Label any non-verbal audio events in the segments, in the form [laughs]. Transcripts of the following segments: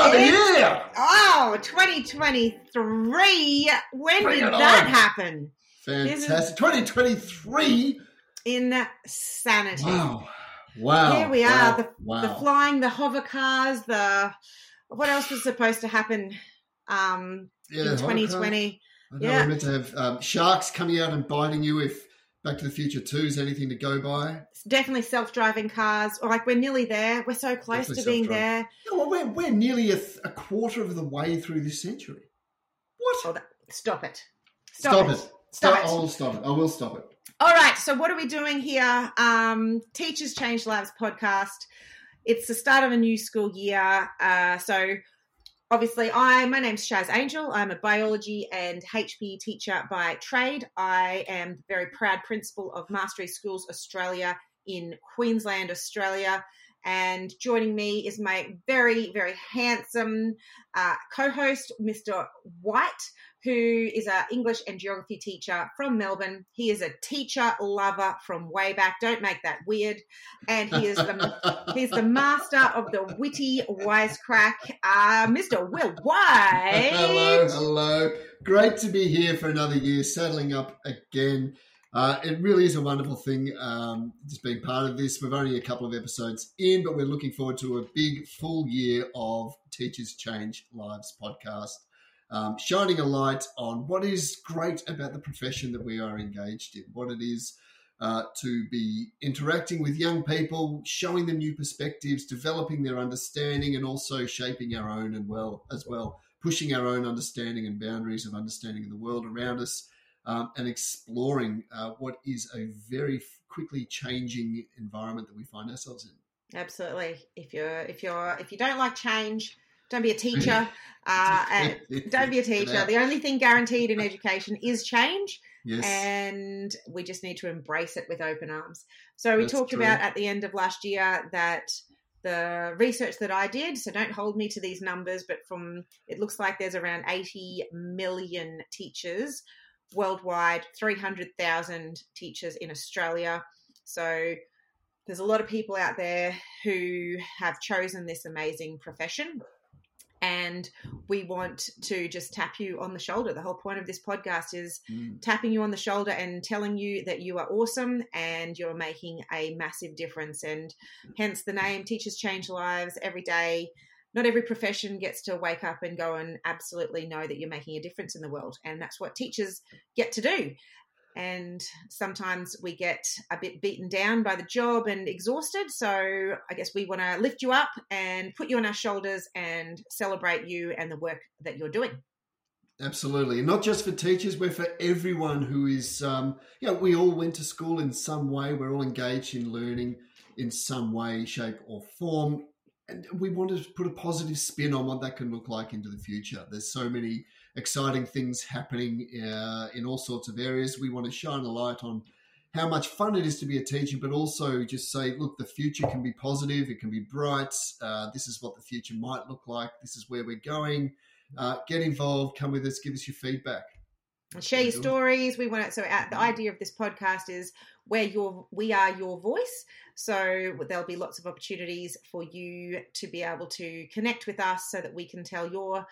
Shaz Angel, good morning. Another It's- year. Oh, 2023. When Bring did that on. happen? Fantastic. 2023. Insanity. Wow. Wow. Here we Wow. are, the, wow. the flying, the hover cars, the what else was supposed to happen um, yeah, in 2020? I know Yeah. we're meant to have um, sharks coming out and biting you if Back to the Future 2 is anything to go by. It's definitely self-driving cars. Or like we're nearly there. We're so close Definitely to being there. Yeah, well, we're, we're nearly a, th- a quarter of the way through this century. What? Stop it. Stop, Stop, it. it. Stop it. I'll stop it. I will stop it. All right. So what are we doing here? Um, Teachers Change Lives podcast. It's the start of a new school year. Uh, so obviously, I my name's Shaz Angel. I'm a biology and HB teacher by trade. I am the very proud principal of Mastery Schools Australia in Queensland, Australia. And joining me is my very, very handsome uh, co-host, Mr. White, who is an English and geography teacher from Melbourne. He is a teacher lover from way back. Don't make that weird. And he is the [laughs] he's the master of the witty wisecrack, uh, Mr. Will [laughs] White. hello, hello. Great to be here for another year, saddling up again. Uh, it really is a wonderful thing um, just being part of this. We've only a couple of episodes in, but we're looking forward to a big full year of Teachers Change Lives podcast, um, shining a light on what is great about the profession that we are engaged in, what it is uh, to be interacting with young people, showing them new perspectives, developing their understanding, and also shaping our own and well as well, pushing our own understanding and boundaries of understanding of the world around us, um, and exploring uh, what is a very quickly changing environment that we find ourselves in. Absolutely. If you're if you're if you don't like change, don't be a teacher. Uh, and [laughs] don't be a teacher. The only thing guaranteed in education is change, Yes. and we just need to embrace it with open arms. So we That's talked true. about at the end of last year that the research that I did, so don't hold me to these numbers, but from it looks like there's around 80 million teachers worldwide, 300,000 teachers in Australia. So there's a lot of people out there who have chosen this amazing profession. And we want to just tap you on the shoulder. The whole point of this podcast is Mm. tapping you on the shoulder and telling you that you are awesome and you're making a massive difference. And hence the name Teachers Change Lives every day. Not every profession gets to wake up and go and absolutely know that you're making a difference in the world. And that's what teachers get to do. And sometimes we get a bit beaten down by the job and exhausted. So I guess we want to lift you up and put you on our shoulders and celebrate you and the work that you're doing. Absolutely. Not just for teachers, we're for everyone who is, um, you know, we all went to school in some way. We're all engaged in learning in some way, shape, or form. And we want to put a positive spin on what that can look like into the future. There's so many exciting things happening uh, in all sorts of areas. We want to shine a light on how much fun it is to be a teacher, but also just say, look, the future can be positive, it can be bright. Uh, this is what the future might look like. This is where we're going. Uh, get involved, come with us, give us your feedback. and share your stories. We want it. So uh, the idea of this podcast is where your we are your voice. So there'll be lots of opportunities for you to be able to connect with us, so that we can tell your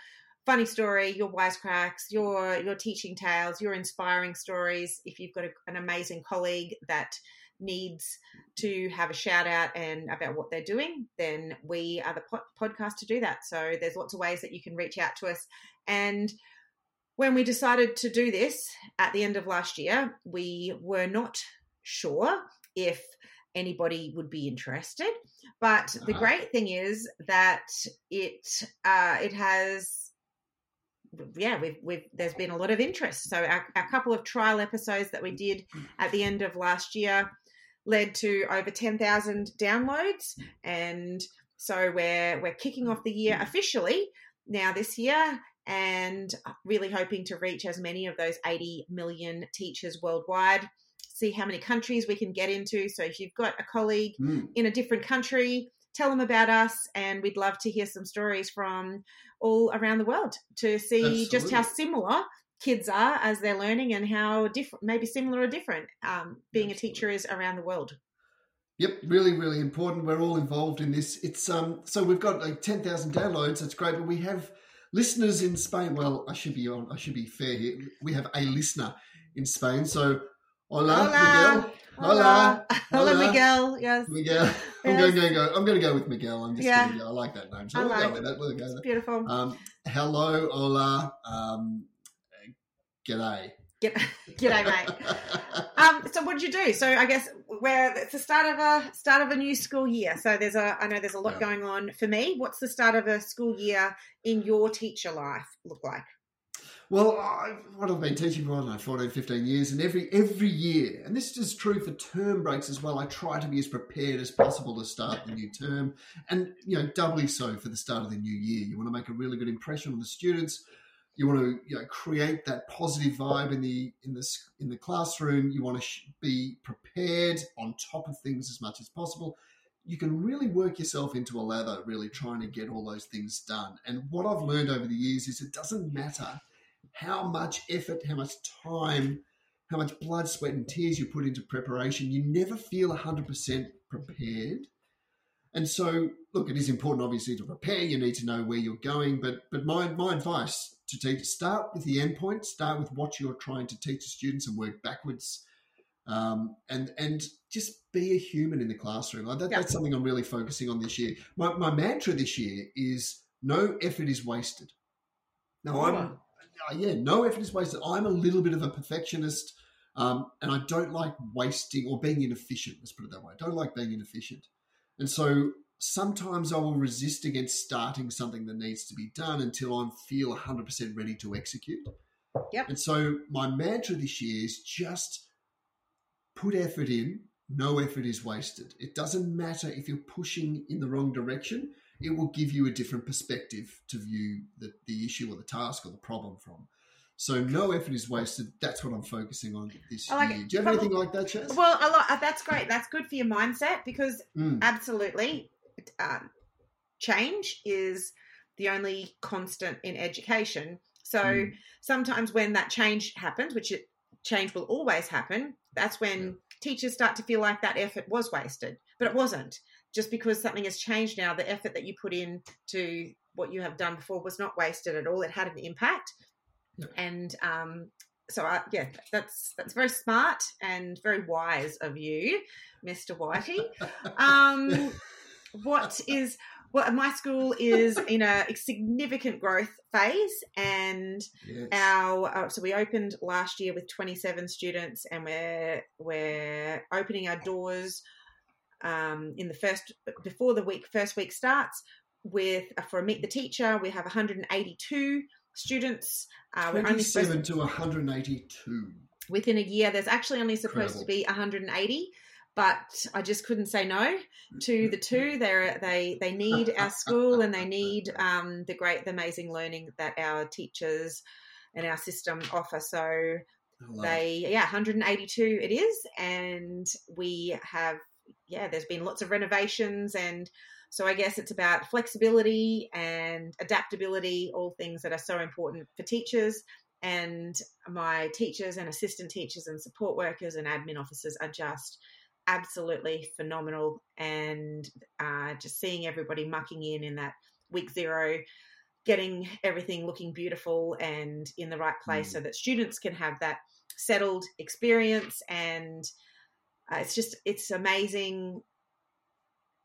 funny story, your wisecracks, your your teaching tales, your inspiring stories. If you've got a, an amazing colleague that needs to have a shout out and about what they're doing, then we are the po- podcast to do that. So there's lots of ways that you can reach out to us and when we decided to do this at the end of last year, we were not sure if anybody would be interested. But the Ah. great thing is that it uh, it has yeah we've, we've there's been a lot of interest. So our, our couple of trial episodes that we did at the end of last year led to over ten thousand downloads, and so we're we're kicking off the year officially now this year and really hoping to reach as many of those 80 million teachers worldwide. See how many countries we can get into. So if you've got a colleague Mm. in a different country, tell them about us, and we'd love to hear some stories from all around the world to see just how similar kids are as they're learning and how different, maybe similar or different, um, being a teacher is around the world. Yep, really, really important. We're all involved in this. It's um, so we've got like ten thousand downloads. That's great, but we have listeners in Spain. Well, I should be on. I should be fair here. We have a listener in Spain. So, hola, Hola. Miguel. Hola. Hola, Hola. Miguel. Yes. Miguel. [laughs] I'm going to go. I'm going to go with Miguel. I'm just Yeah. go. I like that name. So I we'll like go with that. We'll go beautiful. Um, hello, hola, um, g'day. Get, g'day, mate. [laughs] Um, so what did you do? So I guess where it's the start of a start of a new school year. So there's a I know there's a lot Yeah. going on for me. What's the start of a school year in your teacher life look like? Well, I, what I've been teaching for, I don't know, 14, 15 years, and every every year, and this is true for term breaks as well, I try to be as prepared as possible to start the new term, and, you know, doubly so for the start of the new year. You want to make a really good impression on the students. You want to you know, create that positive vibe in the in the in the classroom. You want to be prepared on top of things as much as possible. You can really work yourself into a lather, really trying to get all those things done. And what I've learned over the years is it doesn't matter how much effort, how much time, how much blood, sweat, and tears you put into preparation, you never feel 100% prepared. And so, look, it is important, obviously, to prepare. You need to know where you're going. But, but my, my advice to teach start with the endpoint, start with what you're trying to teach the students and work backwards. Um, and and just be a human in the classroom. Like that, Yeah. That's something I'm really focusing on this year. My, my mantra this year is no effort is wasted. Now, I'm yeah, no effort is wasted. I'm a little bit of a perfectionist, um, and I don't like wasting or being inefficient. Let's put it that way. I don't like being inefficient, and so sometimes I will resist against starting something that needs to be done until I feel 100% ready to execute. Yep. And so my mantra this year is just put effort in. No effort is wasted. It doesn't matter if you're pushing in the wrong direction it will give you a different perspective to view the, the issue or the task or the problem from. So no effort is wasted. That's what I'm focusing on this like year. it. Do you have anything like that, Shaz? Well, a lot. uh, That's great. That's good for your mindset because Mm, absolutely, um, change is the only constant in education. So Mm. sometimes when that change happens, which it, change will always happen, that's when teachers start to feel like that effort was wasted, but it wasn't. Just because something has changed now, the effort that you put in to what you have done before was not wasted at all. It had an impact, Yeah. and um, so I, yeah, that's that's very smart and very wise of you, Mister Whitey. Um, what [laughs] is well, my school is in a significant growth phase, and yes. our uh, so we opened last year with 27 students, and we're we're opening our doors um, in the first before the week first week starts with uh, for a meet the teacher. We have 182 students. Uh, we're only supposed 27 to 182. within a year. There's actually only supposed to be 180, but I just couldn't say no to the two. They they they need our school and they need [laughs] um, the great, the amazing learning that our teachers and our system offer. So it. they yeah 182 it is, and we have yeah. There's been lots of renovations and. So I guess it's about flexibility and adaptability, all things that are so important for teachers and my teachers and assistant teachers and support workers and admin officers are just absolutely phenomenal and uh, just seeing everybody mucking in in that week zero getting everything looking beautiful and in the right place Mm. so that students can have that settled experience and uh, it's just it's amazing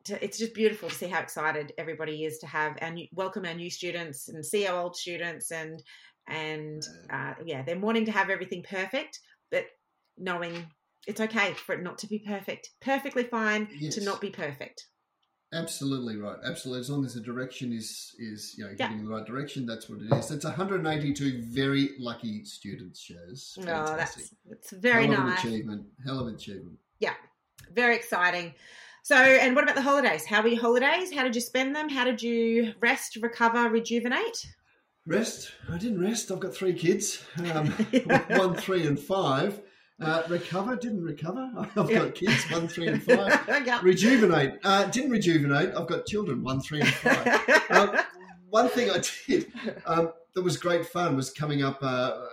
to, it's just beautiful to see how excited everybody is to have new, welcome our new students and see our old students and and uh, yeah, they're wanting to have everything perfect, but knowing it's okay for it not to be perfect. Perfectly fine Yes. to not be perfect. Absolutely right. Absolutely. As long as the direction is is you know Yeah. in the right direction, that's what it is. That's 182 very lucky students, Shaz. Oh, Fantastic. that's it's very Hell of nice, an achievement. Hell of an achievement. Very exciting. So, and what about the holidays? How were your holidays? How did you spend them? How did you rest, recover, rejuvenate? Rest. I didn't rest. I've got three kids, um, [laughs] [laughs] one, three, and five. Uh, recover. Didn't recover. [laughs] I've Yeah. got kids, one, three, and five. Yeah. Rejuvenate. Uh, didn't rejuvenate. I've got children, one, three, and five. Um, one thing I did um, that was great fun was coming up. Uh, uh,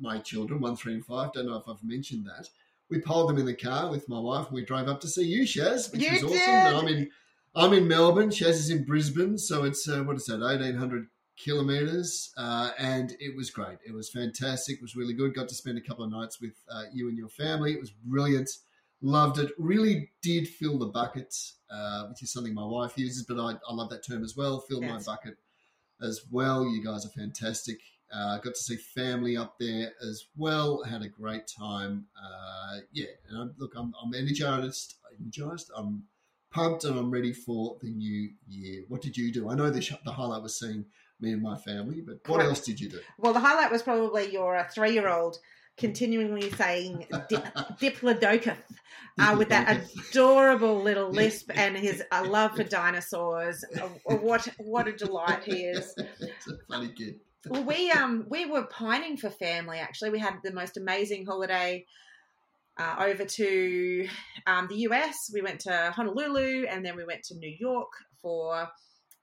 my children, one, three, and five. Don't know if I've mentioned that. We pulled them in the car with my wife and we drove up to see you, Shaz, which You was awesome. And I'm in I'm in Melbourne. Shaz is in Brisbane, so it's uh, what is that, eighteen hundred kilometres, uh, and it was great. It was fantastic. It was really good. Got to spend a couple of nights with uh, you and your family. It was brilliant. Loved it. Really did fill the bucket, uh, which is something my wife uses, but I, I love that term as well. Fill Yes. my bucket as well. You guys are fantastic. Uh, got to see family up there as well. Had a great time. Uh, yeah, and I'm, look, I'm, I'm energized. Energized. I'm pumped, and I'm ready for the new year. What did you do? I know the sh- the highlight was seeing me and my family, but what Correct. else did you do? Well, the highlight was probably your uh, three-year-old continually saying di- [laughs] Diplodocus uh, with that adorable little lisp and his uh, love for [laughs] dinosaurs. Uh, what what a delight he is. it's a funny kid. Well, we um we were pining for family. Actually, we had the most amazing holiday uh, over to um, the US. We went to Honolulu, and then we went to New York for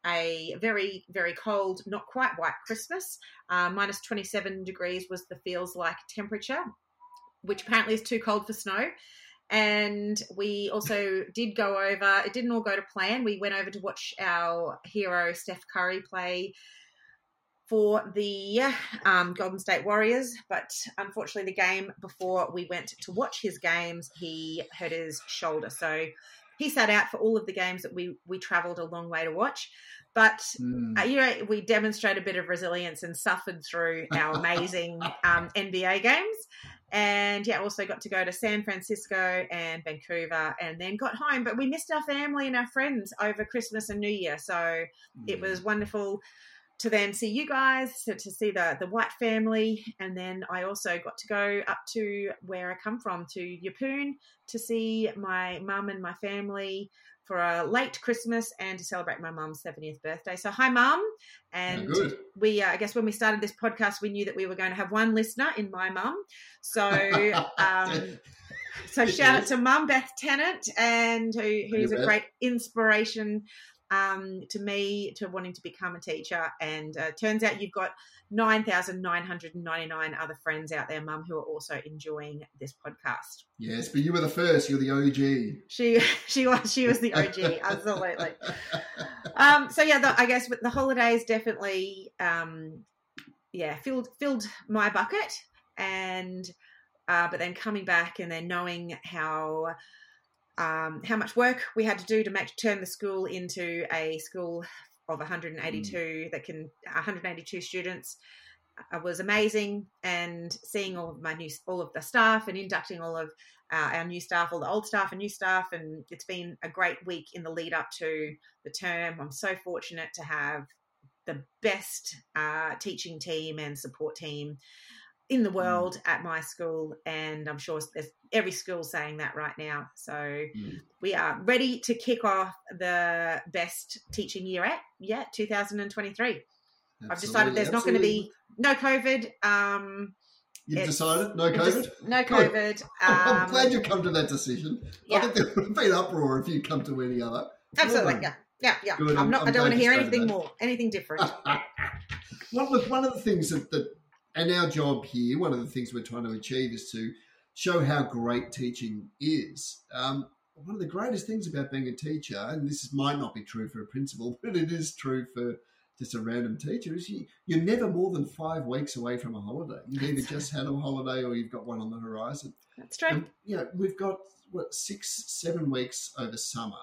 a very very cold, not quite white Christmas. Uh, minus twenty seven degrees was the feels like temperature, which apparently is too cold for snow. And we also [laughs] did go over. It didn't all go to plan. We went over to watch our hero Steph Curry play for the um, Golden State Warriors, but unfortunately, the game before we went to watch his games, he hurt his shoulder. So he sat out for all of the games that we we travelled a long way to watch. But Hmm. uh, you know, we demonstrated a bit of resilience and suffered through our [laughs] amazing um, NBA games. And yeah, also got to go to San Francisco and Vancouver and then got home. But we missed our family and our friends over Christmas and New Year. So it was wonderful to then see you guys, to, to see the, the White family. And then I also got to go up to where I come from, to Yeppoon, to see my mum and my family for a late Christmas and to celebrate my mum's 70th birthday. So, hi, mum. And we, uh, I guess, when we started this podcast, we knew that we were going to have one listener in my mum. So, [laughs] um, so shout out to Mum Beth Tennant, and who, who's a great inspiration um, to me to wanting to become a teacher. And uh, turns out you've got nine thousand nine hundred and ninety nine other friends out there, Mum, who are also enjoying this podcast. Yes, but you were the first. You're the OG. She [laughs] she was she was the OG, absolutely. [laughs] Um, so yeah, the, I guess the holidays definitely, um, yeah, filled filled my bucket, and uh, but then coming back and then knowing how um, how much work we had to do to make turn the school into a school of 182 that can 182 students. Uh, was amazing and seeing all of my new all of the staff and inducting all of uh, our new staff all the old staff and new staff and it's been a great week in the lead up to the term. I'm so fortunate to have the best uh, teaching team and support team in the world at my school and i'm sure there's every school saying that right now so Mm. we are ready to kick off the best teaching year at yeah 2023 i've decided there's not going to be no covid um You've decided no COVID. no covid [laughs] I'm um, glad you've come to that decision. I yeah think there would have been [laughs] uproar if you come to any other. absolutely Well yeah yeah yeah Good, i'm I'm- not I'm i don't want to hear anything that. more anything different [laughs] one, look, one of the things that, that, and our job here, one of the things we're trying to achieve is to show how great teaching is. Um, one of the greatest things about being a teacher, and this might not be true for a principal, [laughs] but it is true for just a random teacher, is you, you're never more than five weeks away from a holiday. You've either just had a holiday or you've got one on the horizon. that's true And, you know, we've got what six, seven weeks over summer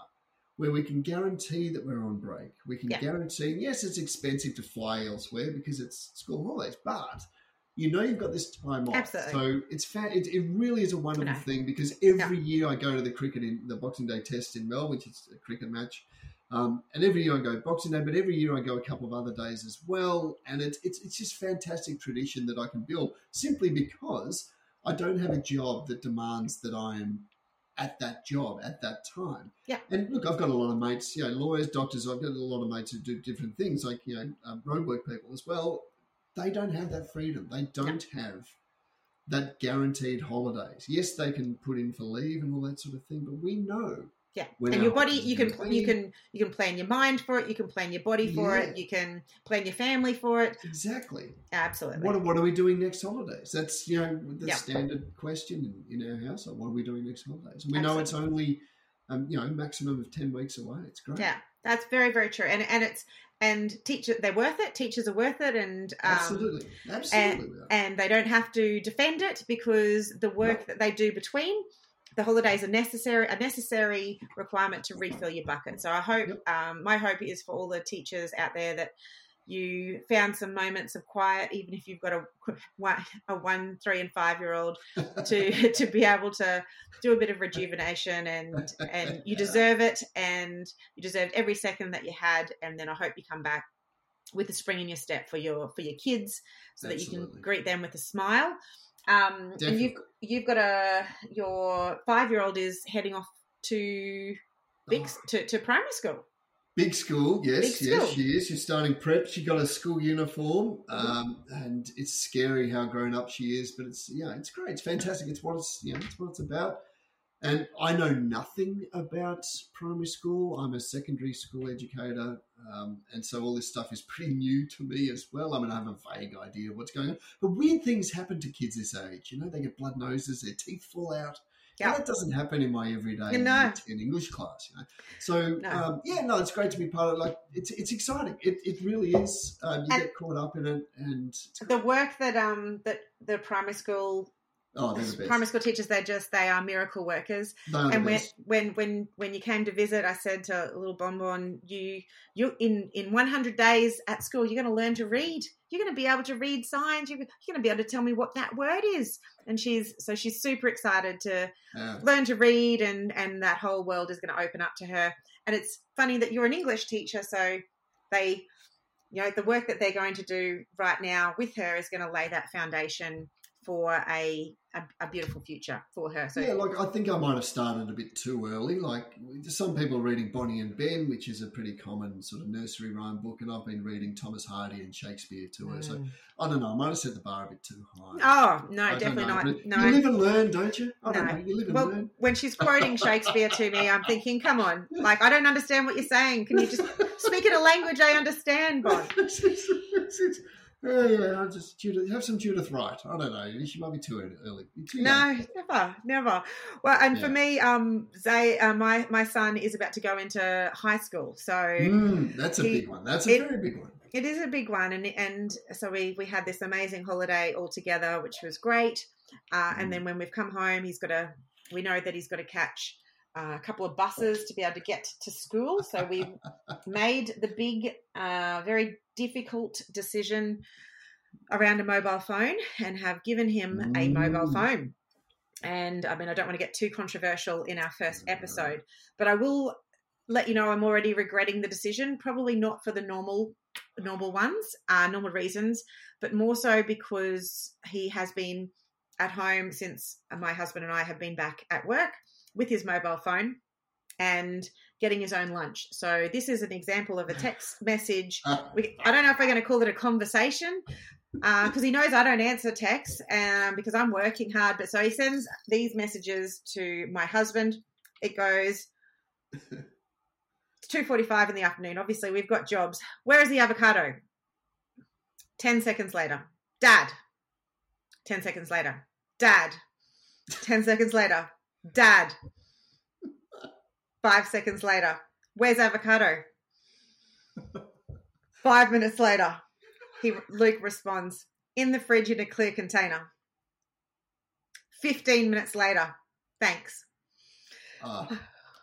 where we can guarantee that we're on break. We can Yeah. guarantee, yes, it's expensive to fly elsewhere because it's school holidays, but you know you've got this time off. Absolutely. So it's fair. it, it really is a wonderful thing because every year I go to the cricket in the Boxing Day Test in Melbourne, which is a cricket match. Um, and every year I go Boxing Day, but every year I go a couple of other days as well. And it's it's it's just fantastic tradition that I can build simply because I don't have a job that demands that I am at that job at that time. Yeah. And look, I've got a lot of mates, you know, lawyers, doctors. I've got a lot of mates who do different things, like you know, um, roadwork people as well. They don't have that freedom. They don't have that guaranteed holidays. Yes, they can put in for leave and all that sort of thing, but we know Yeah, and your body, you can clean. you can you can plan your mind for it, you can plan your body for Yeah. it, you can plan your family for it. exactly. Absolutely. What, what are we doing next holidays? That's you know the Yeah. standard question in, in our household. What are we doing next holidays? And we know it's only um, you know maximum of ten weeks away. It's great. Yeah, that's very very true, and and it's and teacher they're worth it. Teachers are worth it, and um, absolutely, absolutely. are. and they don't have to defend it because the work that they do between the holidays are necessary a necessary requirement to refill your bucket. So I hope um, my hope is for all the teachers out there that you found some moments of quiet, even if you've got a one, a one, three, and five year old, [laughs] to to be able to do a bit of rejuvenation, and and you deserve it, and you deserved every second that you had, and then I hope you come back with a spring in your step for your for your kids, so that you can greet them with a smile. Um, and you've you've got a your five year old is heading off to big Oh, to, to primary school. Big school, yes, Big yes, school. she is. She's starting prep. She got a school uniform, um, and it's scary how grown up she is. But it's yeah, it's great. It's fantastic. It's what it's you know, it's what it's about. And I know nothing about primary school. I'm a secondary school educator, um, and so all this stuff is pretty new to me as well. I mean, I have a vague idea of what's going on, but weird things happen to kids this age. You know, they get blood noses, their teeth fall out. Yeah. And that doesn't happen in my everyday know. in English class. You know, so No. um, yeah, no, it's great to be part of. Like, it's it's exciting. It, it really is. Um, you And- get caught up in it, and The work that um that the primary school oh, they're the best. primary school teachers they're just they are miracle workers. Are and when, when when when you came to visit, I said to little Bonbon, you you in in 100 days at school, you're going to learn to read. You're going to be able to read signs. You're, you're going to be able to tell me what that word is. And she's so she's super excited to Yeah. learn to read, and and that whole world is going to open up to her. And it's funny that you're an English teacher, so they. You know the work that they're going to do right now with her is going to lay that foundation for a a, a beautiful future for her. So yeah, like I think I might have started a bit too early. Like some people are reading Bonnie and Ben, which is a pretty common sort of nursery rhyme book, and I've been reading Thomas Hardy and Shakespeare to her. So Mm. I don't know. I might have set the bar a bit too high. Oh no, I definitely not. but No, You live and learn, don't you? I don't No. know. You live and well, learn. when she's quoting [laughs] Shakespeare to me, I'm thinking, come on, like I don't understand what you're saying. Can you just speak in a language I understand, Bon? [laughs] Yeah, yeah, I'll just Judith, have some Judith Wright. I don't know. She might be too early. Too young. No, never, never. Well, and for me, um, Zay, uh, my my son is about to go into high school, so Mm, that's a He- big one. That's a it- very big one. it is a big one. And and so we we had this amazing holiday all together, which was great. Uh, and then when we've come home, he's got to. We know that he's got to catch uh, a couple of buses to be able to get to school. So we [laughs] made the big, uh, very difficult decision around a mobile phone and have given him a mobile Mm. phone. And I mean, I don't want to get too controversial in our first episode, but I will let you know I'm already regretting the decision. Probably not for the normal normal ones, uh, normal reasons, but more so because he has been at home since my husband and I have been back at work with his mobile phone and getting his own lunch. So this is an example of a text [laughs] message. We, I don't know if we're going to call it a conversation because he knows I don't answer texts um, because I'm working hard. But so he sends these messages to my husband. It goes. It's [laughs] two forty-five in the afternoon. Obviously, we've got jobs. Where is the avocado? Ten seconds later, Dad. Ten seconds later, Dad. Ten seconds later, Dad. Five seconds later, where's avocado? Five minutes later, he Luke responds, in the fridge in a clear container. Fifteen minutes later, thanks. Ah,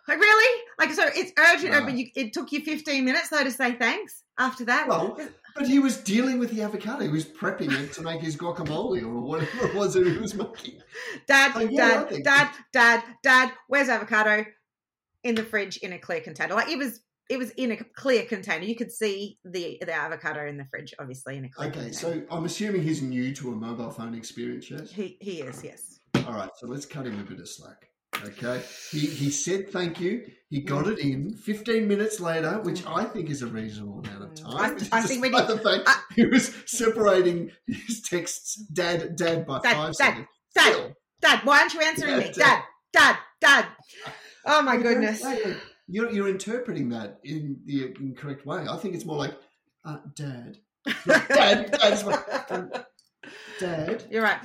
Like really? Like so, it's urgent, Right. but you, it took you fifteen minutes though to say thanks. After that, well, but he was dealing with the avocado. He was prepping it to make his guacamole or whatever it was that he was making. Dad, Oh, yeah, Dad, Dad, Dad, Dad. Where's avocado? In the fridge in a clear container. Like it was, it was in a clear container. You could see the the avocado in the fridge, obviously in a clear container. Okay, container. so I'm assuming he's new to a mobile phone experience, yes? he he is yes. All right, so let's cut him a bit of slack. Okay, he he said thank you. He got it in 15 minutes later, which I think is a reasonable amount of Mm. time. I- I think we need- [laughs] the fact I- he was separating his texts, dad, dad by Dad, five Dad, seconds. Dad, Still, Dad, why aren't you answering Yeah, me? Dad. Dad, Dad, Dad. Oh my wait, goodness. You're, you're interpreting that in the incorrect way. I think it's more like, uh, Dad. [laughs] Dad, Dad, Dad, You're right.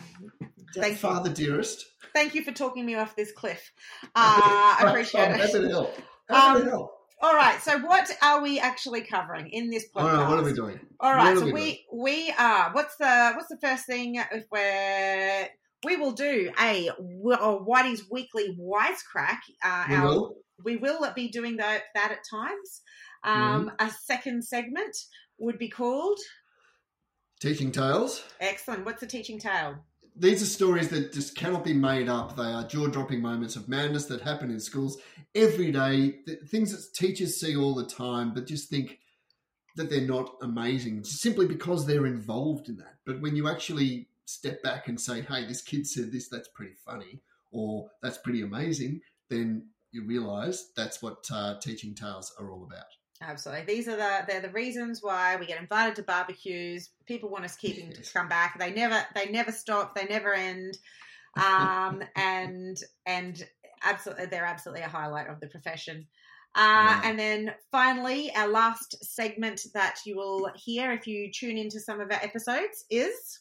Thank you. Father dearest. Thank you for talking me off this cliff. [laughs] Uh, I appreciate happy it. to help. [laughs] Happy to Um, help. All right. So, what are we actually covering in this podcast? All right, what are we doing? All right, What so we we we are. What's the what's the first thing if we're we will do a a Whitey's weekly wisecrack. Uh, We our, will. we will be doing that that at times. Um, Mm-hmm. A second segment would be called Teaching tales. excellent. What's the teaching tale? These are stories that just cannot be made up. They are jaw dropping moments of madness that happen in schools every day, th- things that teachers see all the time, but just think that they're not amazing simply because they're involved in that. But when you actually step back and say, hey, this kid said this, that's pretty funny, or that's pretty amazing, then you realize that's what uh, teaching tales are all about. Absolutely. These are the they're the reasons why we get invited to barbecues. People want us keeping to come back. They never they never stop. They never end. Um, [laughs] and and absolutely they're absolutely a highlight of the profession. Uh, Yeah. And then finally, our last segment that you will hear if you tune into some of our episodes is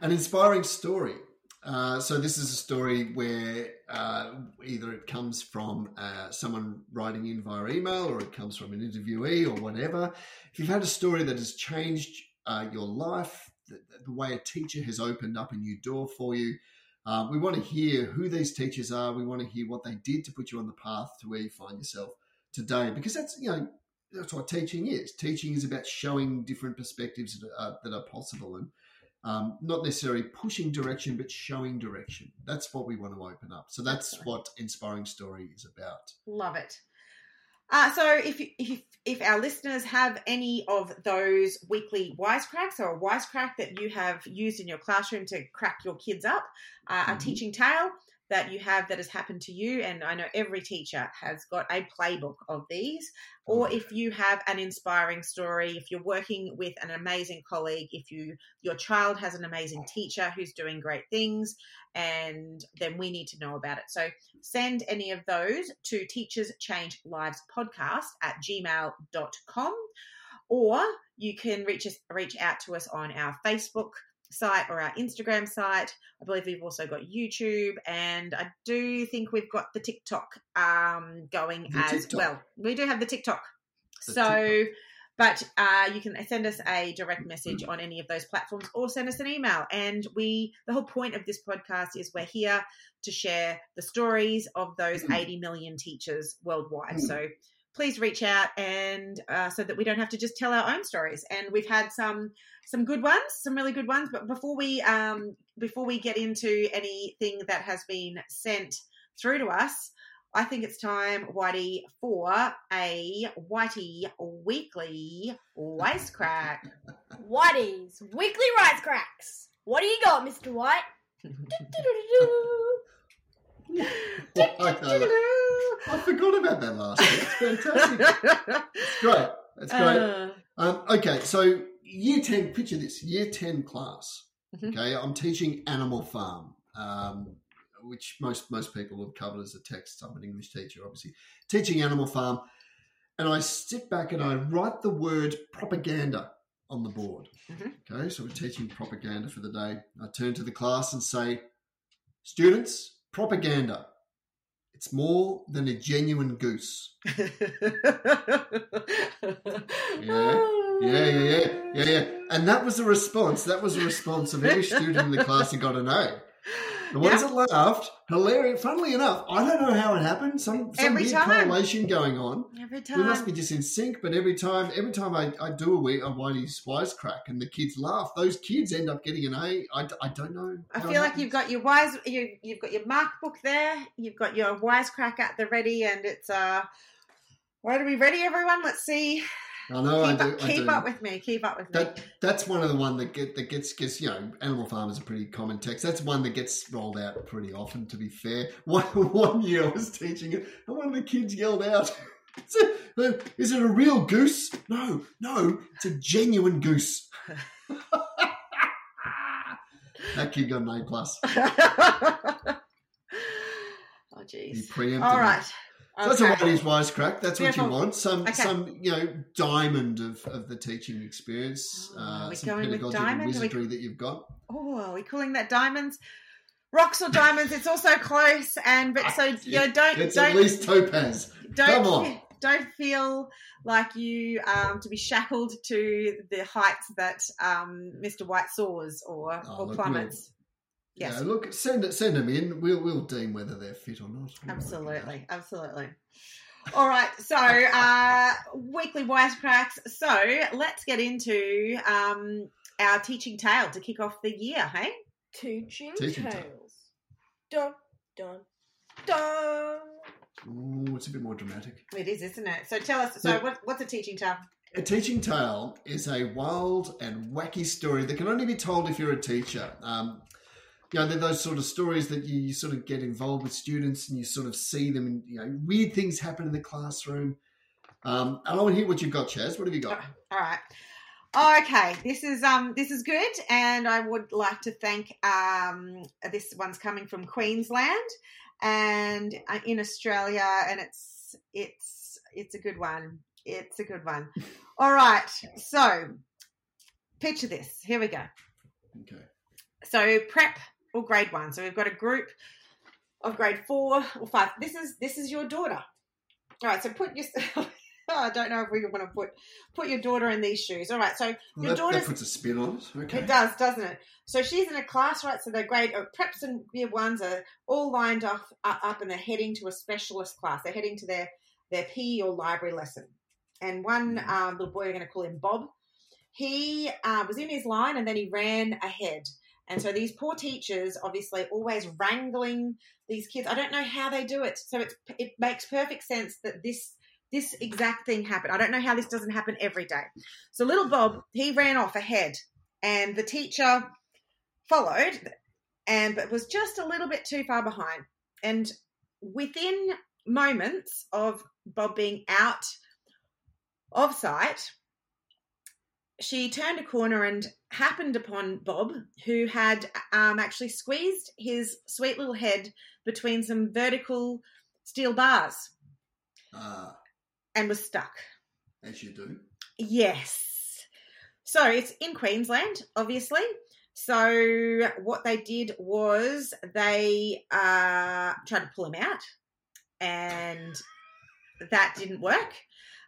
An inspiring story. Uh, so this is a story where uh, either it comes from uh, someone writing in via email, or it comes from an interviewee, or whatever. If you've had a story that has changed uh, your life, the, the way a teacher has opened up a new door for you, uh, we want to hear who these teachers are. We want to hear what they did to put you on the path to where you find yourself today, because that's you know that's what teaching is. Teaching is about showing different perspectives that are, that are possible and um, not necessarily pushing direction, but showing direction. That's what we want to open up. So that's Excellent. what inspiring story is about. Love it. Uh, so if if if our listeners have any of those weekly wisecracks or a wisecrack that you have used in your classroom to crack your kids up, uh, Mhm. a teaching tale that you have that has happened to you, and I know every teacher has got a playbook of these, or Oh, if you have an inspiring story, if you're working with an amazing colleague, if you your child has an amazing teacher who's doing great things, and then we need to know about it. So send any of those to Teachers Change Lives podcast at gmail.com or you can reach us reach out to us on our Facebook site or our Instagram site. I believe we've also got YouTube and I do think we've got the TikTok um, going The as TikTok. well. We do have the TikTok. The so TikTok. but uh, you can send us a direct message on any of those platforms or send us an email. And we, the whole point of this podcast is we're here to share the stories of those Mm. 80 million teachers worldwide. Mm. So please reach out and uh, so that we don't have to just tell our own stories. And we've had some some good ones, some really good ones. But before we um, before we get into anything that has been sent through to us, I think it's time, Whitey, for a Whitey Weekly Wisecrack. Whitey's weekly rice cracks. What do you got, Mr. White? [laughs] [laughs] I forgot about that last week. It's fantastic. It's [laughs] great. That's great. Uh, Um, okay, so year 10, picture this year 10 class. Mhm. Okay, I'm teaching Animal Farm, um, which most, most people have covered as a text. I'm an English teacher, obviously. Teaching Animal Farm. And I sit back and I write the word propaganda on the board. Mhm. Okay, so we're teaching propaganda for the day. I turn to the class and say, Students, propaganda. It's more than a genuine goose. Yeah, yeah, yeah, yeah, yeah. And that was the response. That was the response of every student in the class who got an A. The ones Yeah. that laughed, hilarious. Funnily enough, I don't know how it happened. Some some Every weird time. correlation going on. Every time. We must be just in sync. But every time, every time I, I do a, wee- a Whitey's wisecrack and the kids laugh, those kids end up getting an A. I, I don't know. I feel like you've got your wise, you, you've got your mark book there. You've got your wisecrack at the ready, and it's uh. Right, are we ready, everyone? Let's see. Oh, I know. keep I do. up, I keep do. up with me. Keep up with me. That's one of the one that get that gets gets you know animal farm is a pretty common text. That's one that gets rolled out pretty often. To be fair, [laughs] one one year I was teaching it, and one of the kids yelled out, [laughs] "Is it, is it a real goose? No, no, it's a genuine goose." [laughs] that kid got an A plus. oh, preempted. All me. Right. So that's a Okay. ladies' wisecrack. That's what you want. Some, Okay. some, you know, diamond of, of the teaching experience. Oh, uh, we some going with pedagogical diamond? We- wizardry that you've got. Oh, are we calling that diamonds? Rocks or diamonds? It's also close, and but so you know, don't It's don't at least topaz. don't come on. don't feel like you um, to be shackled to the heights that um, Mr. White soars or Oh, or plummets. Yes, Yeah, look, send it, send them in. We'll we'll deem whether they're fit or not. We'll work it out. absolutely, absolutely. All right, so uh, weekly wisecracks. So let's get into um, our teaching tale to kick off the year. Hey, Teaching, Teaching tales. Dun, dun, dun. Ooh, it's a bit more dramatic. it is, isn't it? So tell us. So Yeah. what, what's a teaching tale? A teaching tale is a wild and wacky story that can only be told if you're a teacher. Um, you know, they're those sort of stories that you, you sort of get involved with students and you sort of see them and, you know, weird things happen in the classroom. Um, and I want to hear what you've got, Shaz. What have you got? All right. Okay, this is um this is good, and I would like to thank um this one's coming from Queensland and uh, in Australia, and it's it's it's a good one. It's a good one. All right, so picture this. Here we go. Okay. So prep or grade one. So we've got a group of grade four or five. This is this is your daughter. All right. So put your. [laughs] I don't know if we want to put put your daughter in these shoes. All right. So Your daughter's- that puts a spin on it. Okay. it does, doesn't it? So she's in a class, right? So they're grade uh, preps and year ones are all lined up, uh, up, and they're heading to a specialist class. They're heading to their their PE or library lesson. And one um, little boy, we're going to call him Bob. He uh, was in his line, and then he ran ahead. And so these poor teachers, obviously, always wrangling these kids. I don't know how they do it. So it's, it makes perfect sense that this this exact thing happened. I don't know how this doesn't happen every day. So little Bob, he ran off ahead, and the teacher followed, and but was just a little bit too far behind. And within moments of Bob being out of sight, she turned a corner and happened upon Bob, who had um, actually squeezed his sweet little head between some vertical steel bars Ah, and was stuck. as you do. Yes. So it's in Queensland, obviously. So what they did was they uh, tried to pull him out, and that didn't work.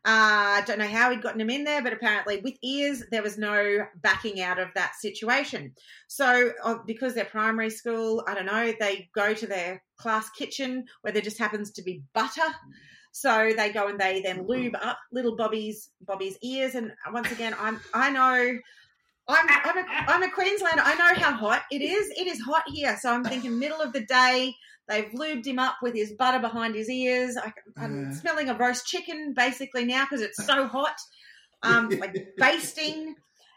I uh, don't know how he'd gotten him in there, but apparently with ears, there was no backing out of that situation. So uh, because they're primary school, I don't know, they go to their class kitchen where there just happens to be butter. So they go and they then lube up little Bobby's Bobby's ears. And once again, I'm I know I'm I'm a, I'm a Queenslander. I know how hot it is. It is hot here. So I'm thinking middle of the day. They've lubed him up with his butter behind his ears. I, I'm Yeah. smelling of roast chicken basically now because it's so hot. Um, [laughs] like basting.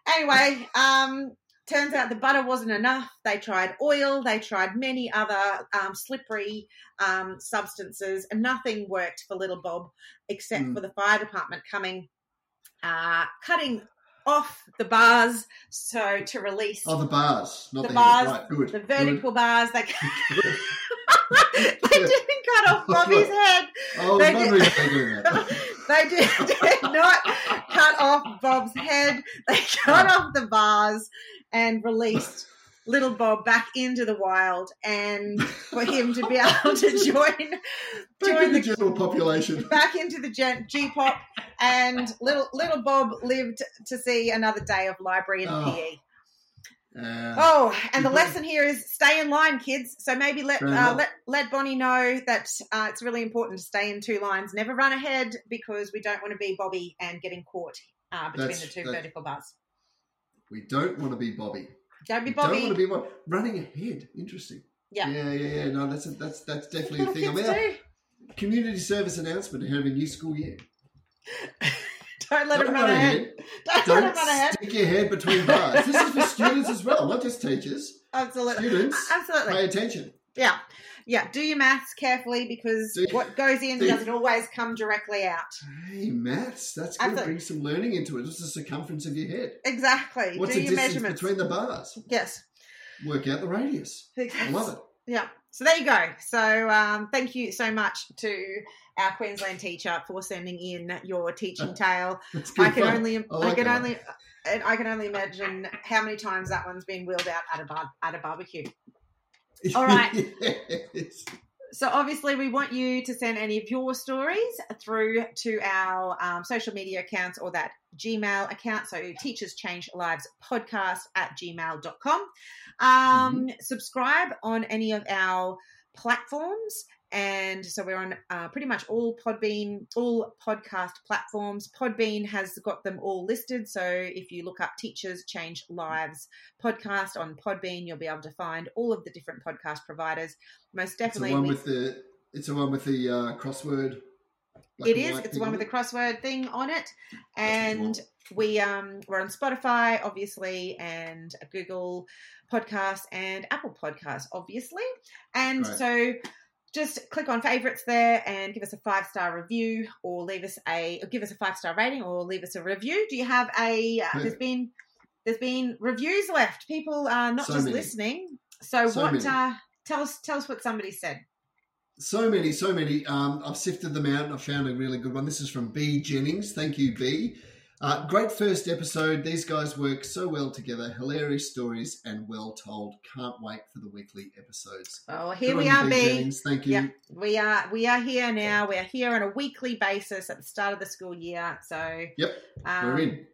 Anyway, um, turns out the butter wasn't enough. They tried oil. They tried many other um, slippery um, substances, and nothing worked for little Bob except Mm. for the fire department coming, uh, cutting off the bars so to release Oh, the bars, not The the, bars. Right, good. the good. vertical bars. They, [laughs] [laughs] Good. [laughs] they didn't cut off [laughs] Bobby's head. I was They wondering if they're doing that. [laughs] They did, did not cut off Bob's head. They cut off the bars and released little Bob back into the wild, and for him to be able to join join in the the general population. back into the G- G-pop, and little little Bob lived to see another day of library and Oh. PE. Uh, Oh, and the lesson here is stay in line, kids. So maybe let uh, let let Bonnie know that uh, it's really important to stay in two lines. Never run ahead because we don't want to be Bobby and getting caught uh, between That's- the two vertical bars. we don't want to be Bobby. Don't be Bobby. We don't want to be Bobby. Running ahead. Interesting. Yeah. Yeah, yeah, yeah. No, that's a, that's that's definitely a thing. I kids mean, do. community service announcement ahead of a new school year. [laughs] Don't let Don't him run ahead. [laughs] Don't, let Don't him run ahead. stick your head between bars. This is for students as well, not just teachers. Absolutely. Students, Absolutely. pay attention. Yeah. Yeah. Do your maths carefully because Do- what goes in do- doesn't always come directly out. Hey, maths. That's going to bring some learning into it. What's the circumference of your head? Exactly. What's Do the distance measurements. between the bars? Yes. Work out the radius. I love it. Yeah. So there you go. So um, thank you so much to our Queensland teacher for sending in your teaching [laughs] tale. I can fun. only, I I, can only, and I can only imagine how many times that one's been wheeled out at a bar, at a barbecue. [laughs] All right. Yes. So obviously, we want you to send any of your stories through to our um, social media accounts or that Gmail account. So Teachers Change Lives Podcast at gmail.com. Um, Subscribe on any of our platforms. And so we're on uh, pretty much all Podbean, all podcast platforms. Podbean has got them all listed. So if you look up Teachers Change Lives podcast on Podbean, you'll be able to find all of the different podcast providers. Most It's the definitely, one with the. It's the one with the uh, crossword. it is. It's the one with the crossword thing on it, and we um we're on Spotify, obviously, and Google Podcasts and Apple Podcasts, obviously. And Great. so, just click on favorites there and give us a five star review, or leave us a or give us a five star rating, or leave us a review. Do you have a? Uh. There's been there's been reviews left. People are not So just many. listening. So, So what? Uh, tell us tell us what somebody said. So many, so many. Um, I've sifted them out and I've found a really good one. This is from B Jennings. Thank you, B. Uh, great first episode. These guys work so well together. Hilarious stories and well told. Can't wait for the weekly episodes. Oh, here Good we are, B. Jennings. Thank you. Yeah. We are we are here now. We are here on a weekly basis at the start of the school year. So Yep, um, We're in.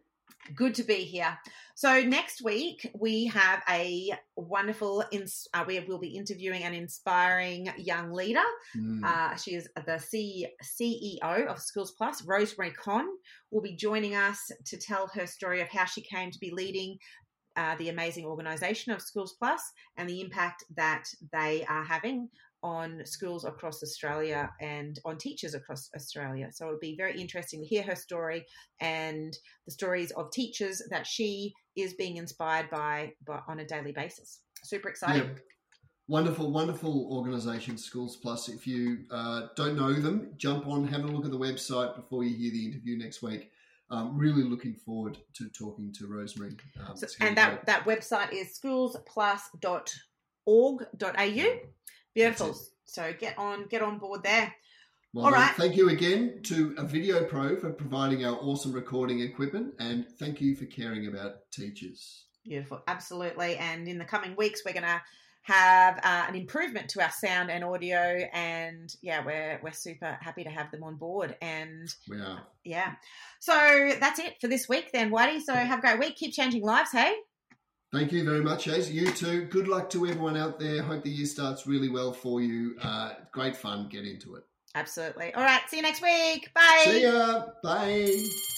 Good to be here. So next week we have a wonderful. Ins- uh, we will be interviewing an inspiring young leader. Mm. Uh, she is the C- CEO of Schools Plus. Rosemary Conn will be joining us to tell her story of how she came to be leading. Uh, the amazing organisation of Schools Plus and the impact that they are having on schools across Australia and on teachers across Australia. So it'll be very interesting to hear her story and the stories of teachers that she is being inspired by, by on a daily basis. Super exciting. Yeah. Wonderful, wonderful organisation, Schools Plus. If you uh, don't know them, jump on, have a look at the website before you hear the interview next week. Um, really looking forward to talking to Rosemary. Um, So, and that, great. that website is schoolsplus.org.au. Beautiful. So get on get on board there. Well All done. right. Thank you again to a Videopro for providing our awesome recording equipment, and thank you for caring about teachers. Beautiful. Absolutely. And in the coming weeks, we're going to have uh, an improvement to our sound and audio. And yeah, we're, we're super happy to have them on board. And We are. yeah. So that's it for this week then, Whitey. So have a great week. Keep changing lives, hey? Thank you very much, Az. You too. Good luck to everyone out there. Hope the year starts really well for you. Uh, great fun. Get into it. Absolutely. All right. See you next week. Bye. See ya. Bye.